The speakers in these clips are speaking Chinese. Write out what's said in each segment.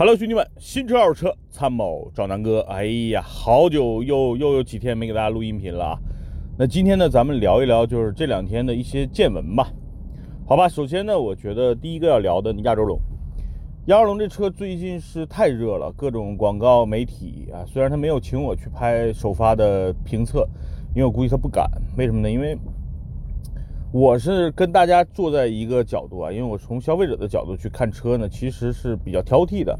Hello，兄弟们，新车二手车参谋找南哥。哎呀，好久又又有几天没给大家录音频了啊。那今天呢，咱们聊一聊就是这两天的一些见闻吧。好吧，首先呢，我觉得第一个要聊的亚洲龙，亚洲龙这车最近是太热了，各种广告媒体啊，虽然他没有请我去拍首发的评测，因为我估计他不敢。为什么呢？因为我是跟大家坐在一个角度啊，因为我从消费者的角度去看车呢，其实是比较挑剔的，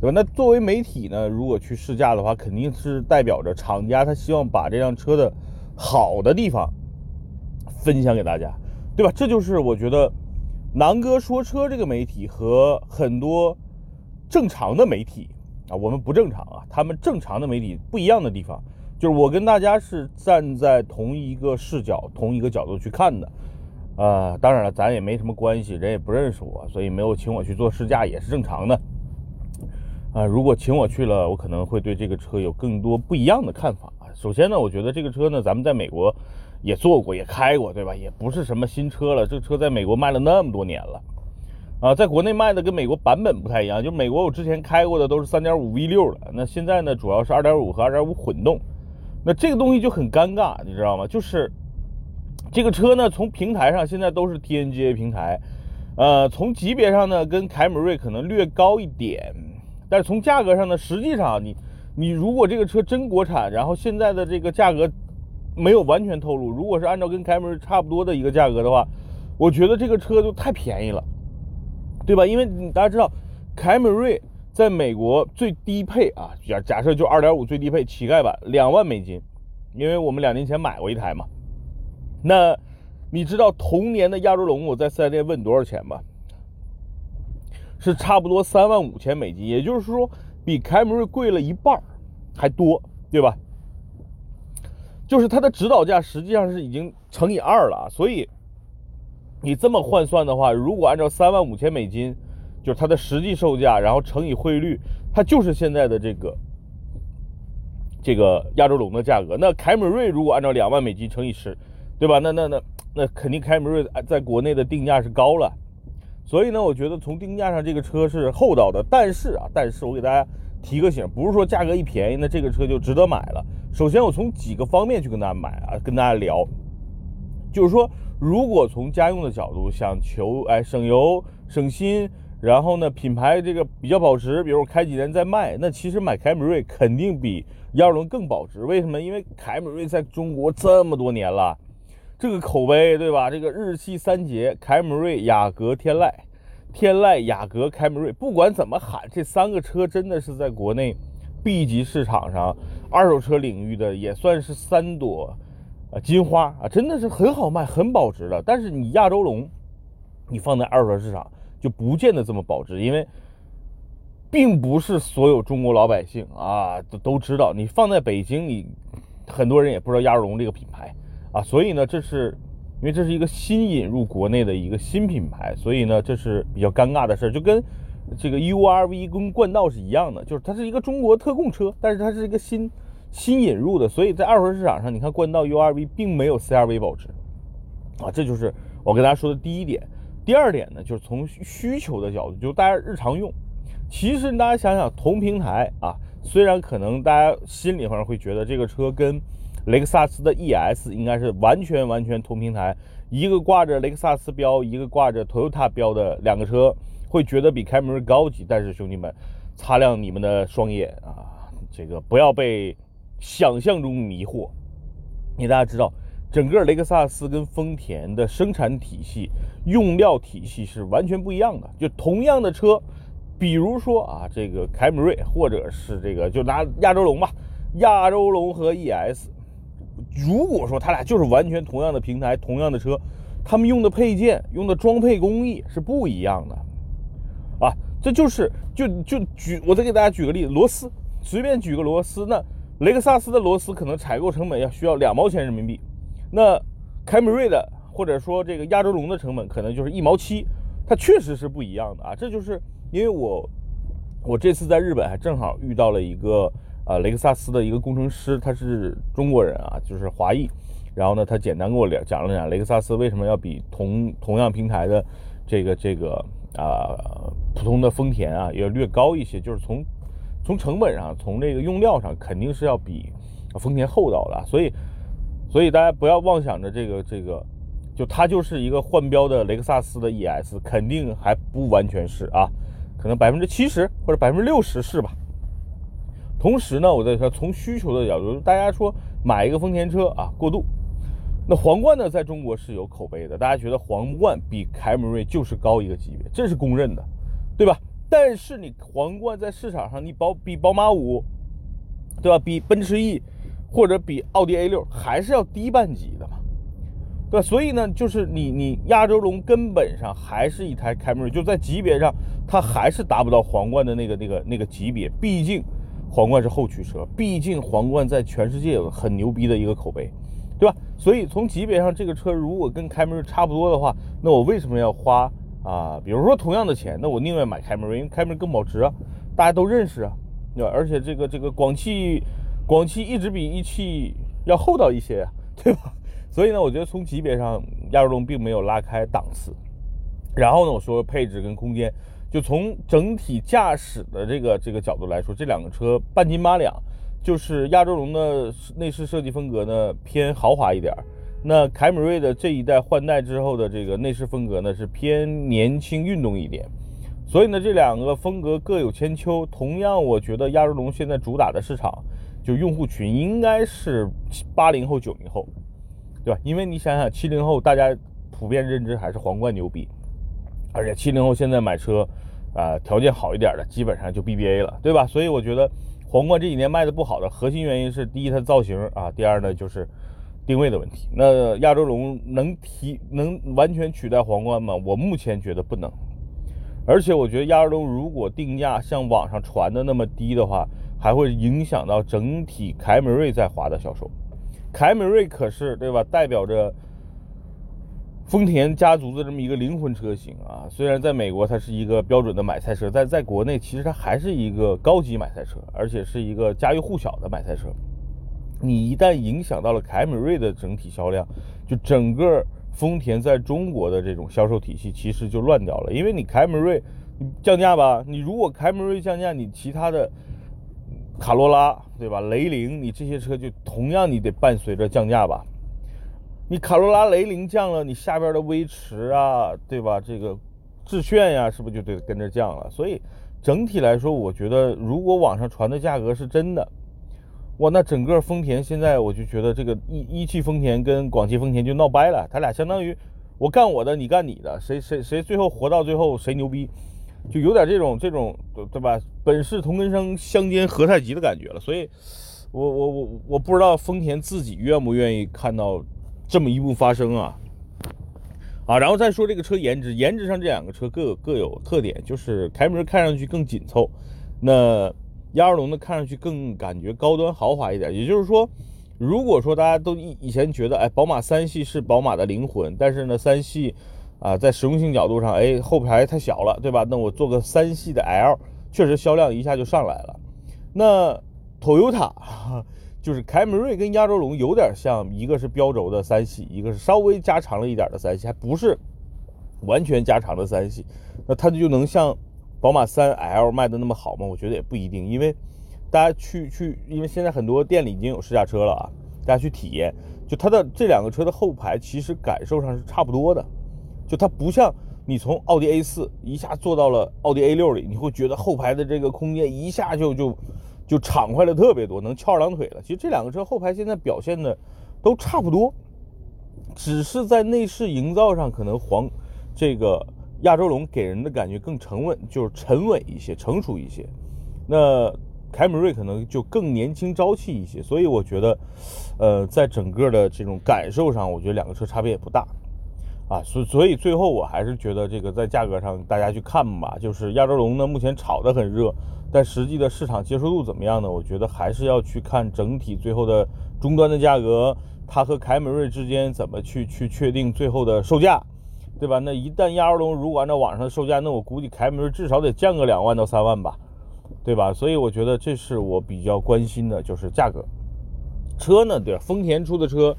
对吧？那作为媒体呢，如果去试驾的话，肯定是代表着厂家他希望把这辆车的好的地方分享给大家，对吧？这就是我觉得南哥说车这个媒体和很多正常的媒体啊，我们不正常啊，他们正常的媒体不一样的地方。就是我跟大家是站在同一个视角、同一个角度去看的，呃，当然了，咱也没什么关系，人也不认识我，所以没有请我去做试驾也是正常的。啊，如果请我去了，我可能会对这个车有更多不一样的看法。首先呢，我觉得这个车呢，咱们在美国也坐过、也开过，对吧？也不是什么新车了，这车在美国卖了那么多年了，啊，在国内卖的跟美国版本不太一样，就美国我之前开过的都是3.5 V6 的，那现在呢，主要是2.5和2.5混动。那这个东西就很尴尬，你知道吗？就是这个车呢，从平台上现在都是 TNGA 平台，呃，从级别上呢跟凯美瑞可能略高一点，但是从价格上呢，实际上你你如果这个车真国产，然后现在的这个价格没有完全透露，如果是按照跟凯美瑞差不多的一个价格的话，我觉得这个车就太便宜了，对吧？因为大家知道凯美瑞。在美国最低配啊，假假设就二点五最低配乞丐版两万美金，因为我们两年前买过一台嘛。那你知道同年的亚洲龙我在四 S 店问多少钱吗？是差不多三万五千美金，也就是说比凯美瑞贵了一半还多，对吧？就是它的指导价实际上是已经乘以二了，所以你这么换算的话，如果按照三万五千美金。就是它的实际售价，然后乘以汇率，它就是现在的这个这个亚洲龙的价格。那凯美瑞如果按照两万美金乘以十，对吧？那那那那肯定凯美瑞在国内的定价是高了。所以呢，我觉得从定价上这个车是厚道的。但是啊，但是我给大家提个醒，不是说价格一便宜，那这个车就值得买了。首先，我从几个方面去跟大家买啊，跟大家聊，就是说，如果从家用的角度想求哎省油省心。然后呢，品牌这个比较保值，比如我开几年再卖，那其实买凯美瑞肯定比亚洲龙更保值。为什么？因为凯美瑞在中国这么多年了，这个口碑，对吧？这个日系三杰，凯美瑞、雅阁、天籁，天籁、雅阁、凯美瑞，不管怎么喊，这三个车真的是在国内 B 级市场上二手车领域的也算是三朵啊金花啊，真的是很好卖、很保值的。但是你亚洲龙，你放在二手车市场。就不见得这么保值，因为并不是所有中国老百姓啊都都知道。你放在北京，你很多人也不知道亚洲龙这个品牌啊。所以呢，这是因为这是一个新引入国内的一个新品牌，所以呢，这是比较尴尬的事儿。就跟这个 URV 跟冠道是一样的，就是它是一个中国特供车，但是它是一个新新引入的，所以在二手车市场上，你看冠道 URV 并没有 CRV 保值啊。这就是我跟大家说的第一点。第二点呢，就是从需求的角度，就大家日常用。其实大家想想，同平台啊，虽然可能大家心里上会觉得这个车跟雷克萨斯的 ES 应该是完全完全同平台，一个挂着雷克萨斯标，一个挂着 Toyota 标的两个车，会觉得比凯美瑞高级。但是兄弟们，擦亮你们的双眼啊，这个不要被想象中迷惑。你大家知道。整个雷克萨斯跟丰田的生产体系、用料体系是完全不一样的。就同样的车，比如说啊，这个凯美瑞，或者是这个，就拿亚洲龙吧，亚洲龙和 ES，如果说它俩就是完全同样的平台、同样的车，他们用的配件、用的装配工艺是不一样的。啊，这就是就就举，我再给大家举个例子，螺丝，随便举个螺丝，那雷克萨斯的螺丝可能采购成本要需要两毛钱人民币。那凯美瑞的，或者说这个亚洲龙的成本可能就是一毛七，它确实是不一样的啊。这就是因为我我这次在日本还正好遇到了一个呃雷克萨斯的一个工程师，他是中国人啊，就是华裔。然后呢，他简单跟我聊讲了讲雷克萨斯为什么要比同同样平台的这个这个啊普通的丰田啊要略高一些，就是从从成本上，从这个用料上肯定是要比丰田厚道的，所以所以大家不要妄想着这个这个，就它就是一个换标的雷克萨斯的 ES，肯定还不完全是啊，可能百分之七十或者百分之六十是吧？同时呢，我在说从需求的角度，大家说买一个丰田车啊，过渡，那皇冠呢，在中国是有口碑的，大家觉得皇冠比凯美瑞就是高一个级别，这是公认的，对吧？但是你皇冠在市场上，你宝比宝马五，对吧？比奔驰 E，或者比奥迪 A 六还是要低半级的嘛，对吧？所以呢，就是你你亚洲龙根本上还是一台凯美瑞，就在级别上，它还是达不到皇冠的那个那个那个级别。毕竟皇冠是后驱车，毕竟皇冠在全世界有很牛逼的一个口碑，对吧？所以从级别上，这个车如果跟凯美瑞差不多的话，那我为什么要花？啊，比如说同样的钱，那我宁愿买凯美瑞，因为凯美瑞更保值啊，大家都认识啊，对吧？而且这个这个广汽，广汽一直比一汽要厚道一些，对吧？所以呢，我觉得从级别上，亚洲龙并没有拉开档次。然后呢，我说配置跟空间，就从整体驾驶的这个这个角度来说，这两个车半斤八两，就是亚洲龙的内饰设计风格呢偏豪华一点。那凯美瑞的这一代换代之后的这个内饰风格呢，是偏年轻运动一点，所以呢，这两个风格各有千秋。同样，我觉得亚洲龙现在主打的市场，就用户群应该是八零后、九零后，对吧？因为你想想，七零后大家普遍认知还是皇冠牛逼，而且七零后现在买车，啊，条件好一点的基本上就 BBA 了，对吧？所以我觉得皇冠这几年卖的不好的核心原因是，第一它造型啊，第二呢就是。定位的问题，那亚洲龙能提能完全取代皇冠吗？我目前觉得不能，而且我觉得亚洲龙如果定价像网上传的那么低的话，还会影响到整体凯美瑞在华的销售。凯美瑞可是对吧，代表着丰田家族的这么一个灵魂车型啊。虽然在美国它是一个标准的买菜车，在在国内其实它还是一个高级买菜车，而且是一个家喻户晓的买菜车。你一旦影响到了凯美瑞的整体销量，就整个丰田在中国的这种销售体系其实就乱掉了。因为你凯美瑞降价吧，你如果凯美瑞降价，你其他的卡罗拉对吧？雷凌，你这些车就同样你得伴随着降价吧。你卡罗拉、雷凌降了，你下边的威驰啊，对吧？这个致炫呀，是不是就得跟着降了？所以整体来说，我觉得如果网上传的价格是真的。哇，那整个丰田现在我就觉得这个一一汽丰田跟广汽丰田就闹掰了，他俩相当于我干我的，你干你的，谁谁谁最后活到最后谁牛逼，就有点这种这种对吧？本是同根生，相煎何太急的感觉了。所以，我我我我不知道丰田自己愿不愿意看到这么一幕发生啊啊！然后再说这个车颜值，颜值上这两个车各有各有特点，就是凯美瑞看上去更紧凑，那。亚洲龙呢，看上去更感觉高端豪华一点。也就是说，如果说大家都以以前觉得，哎，宝马三系是宝马的灵魂，但是呢，三系啊，在实用性角度上，哎，后排太小了，对吧？那我做个三系的 L，确实销量一下就上来了。那 Toyota 就是凯美瑞跟亚洲龙有点像，一个是标轴的三系，一个是稍微加长了一点的三系，还不是完全加长的三系，那它就能像。宝马三 L 卖的那么好吗？我觉得也不一定，因为大家去去，因为现在很多店里已经有试驾车了啊，大家去体验，就它的这两个车的后排其实感受上是差不多的，就它不像你从奥迪 A 四一下坐到了奥迪 A 六里，你会觉得后排的这个空间一下就就就敞快了特别多，能翘二郎腿了。其实这两个车后排现在表现的都差不多，只是在内饰营造上可能黄这个。亚洲龙给人的感觉更沉稳，就是沉稳一些、成熟一些。那凯美瑞可能就更年轻、朝气一些。所以我觉得，呃，在整个的这种感受上，我觉得两个车差别也不大啊。所所以最后我还是觉得这个在价格上大家去看吧。就是亚洲龙呢，目前炒得很热，但实际的市场接受度怎么样呢？我觉得还是要去看整体最后的终端的价格，它和凯美瑞之间怎么去去确定最后的售价。对吧？那一旦亚洲龙如果按照网上的售价，那我估计凯美瑞至少得降个两万到三万吧，对吧？所以我觉得这是我比较关心的，就是价格。车呢，对，丰田出的车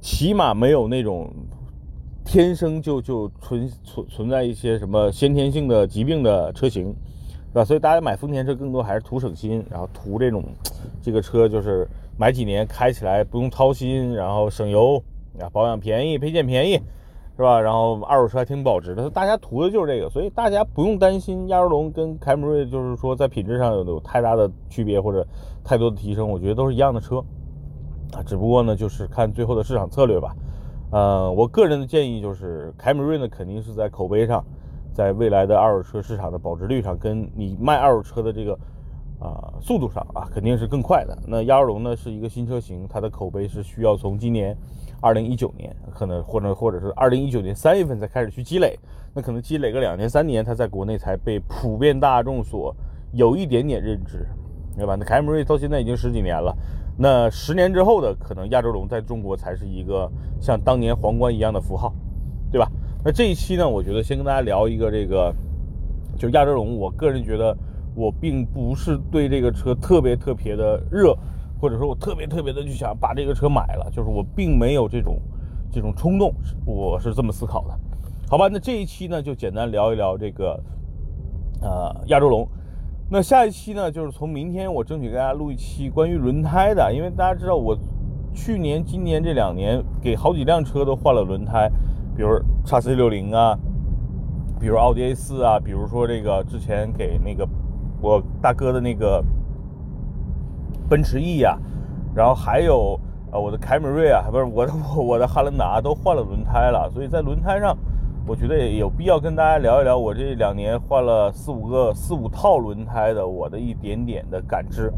起码没有那种天生就就存存存在一些什么先天性的疾病的车型，对吧？所以大家买丰田车更多还是图省心，然后图这种这个车就是买几年开起来不用操心，然后省油啊，保养便宜，配件便宜，是吧？然后二手车还挺保值的，大家图的就是这个，所以大家不用担心亚洲龙跟凯美瑞就是说在品质上有有太大的区别或者太多的提升，我觉得都是一样的车啊，只不过呢就是看最后的市场策略吧。呃，我个人的建议就是，凯美瑞呢肯定是在口碑上，在未来的二手车市场的保值率上，跟你卖二手车的这个啊速度上啊，肯定是更快的。那亚洲龙呢是一个新车型，它的口碑是需要从今年二零一九年，可能或者或者是二零一九年三月份才开始去积累，那可能积累个两年三年，它在国内才被普遍大众所有一点点认知，对吧？那凯美瑞到现在已经十几年了。那十年之后的可能，亚洲龙在中国才是一个像当年皇冠一样的符号，对吧？那这一期呢，我觉得先跟大家聊一个这个，就亚洲龙。我个人觉得，我并不是对这个车特别特别的热，或者说我特别特别的就想把这个车买了，就是我并没有这种这种冲动，我是这么思考的，好吧？那这一期呢，就简单聊一聊这个，呃，亚洲龙。那下一期呢，就是从明天我争取给大家录一期关于轮胎的，因为大家知道我去年、今年这两年给好几辆车都换了轮胎，比如叉 C 六零啊，比如奥迪 A 四啊，比如说这个之前给那个我大哥的那个奔驰 E 呀，然后还有呃我的凯美瑞啊，不是我的我的汉兰达都换了轮胎了，所以在轮胎上。我觉得也有必要跟大家聊一聊，我这两年换了四五个、四五套轮胎的我的一点点的感知，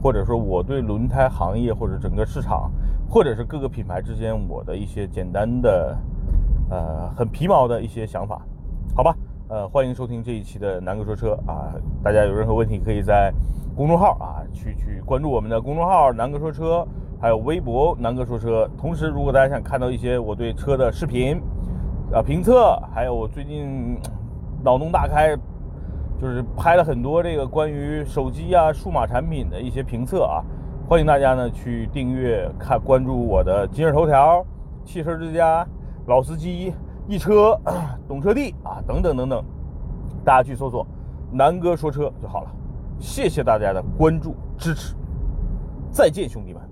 或者说我对轮胎行业或者整个市场，或者是各个品牌之间我的一些简单的、呃很皮毛的一些想法，好吧？呃，欢迎收听这一期的南哥说车啊！大家有任何问题可以在公众号啊去去关注我们的公众号南哥说车，还有微博南哥说车。同时，如果大家想看到一些我对车的视频，啊，评测，还有我最近脑洞大开，就是拍了很多这个关于手机啊、数码产品的一些评测啊，欢迎大家呢去订阅、看、关注我的今日头条、汽车之家、老司机、一车、懂车帝啊等等等等，大家去搜索“南哥说车”就好了。谢谢大家的关注支持，再见，兄弟们。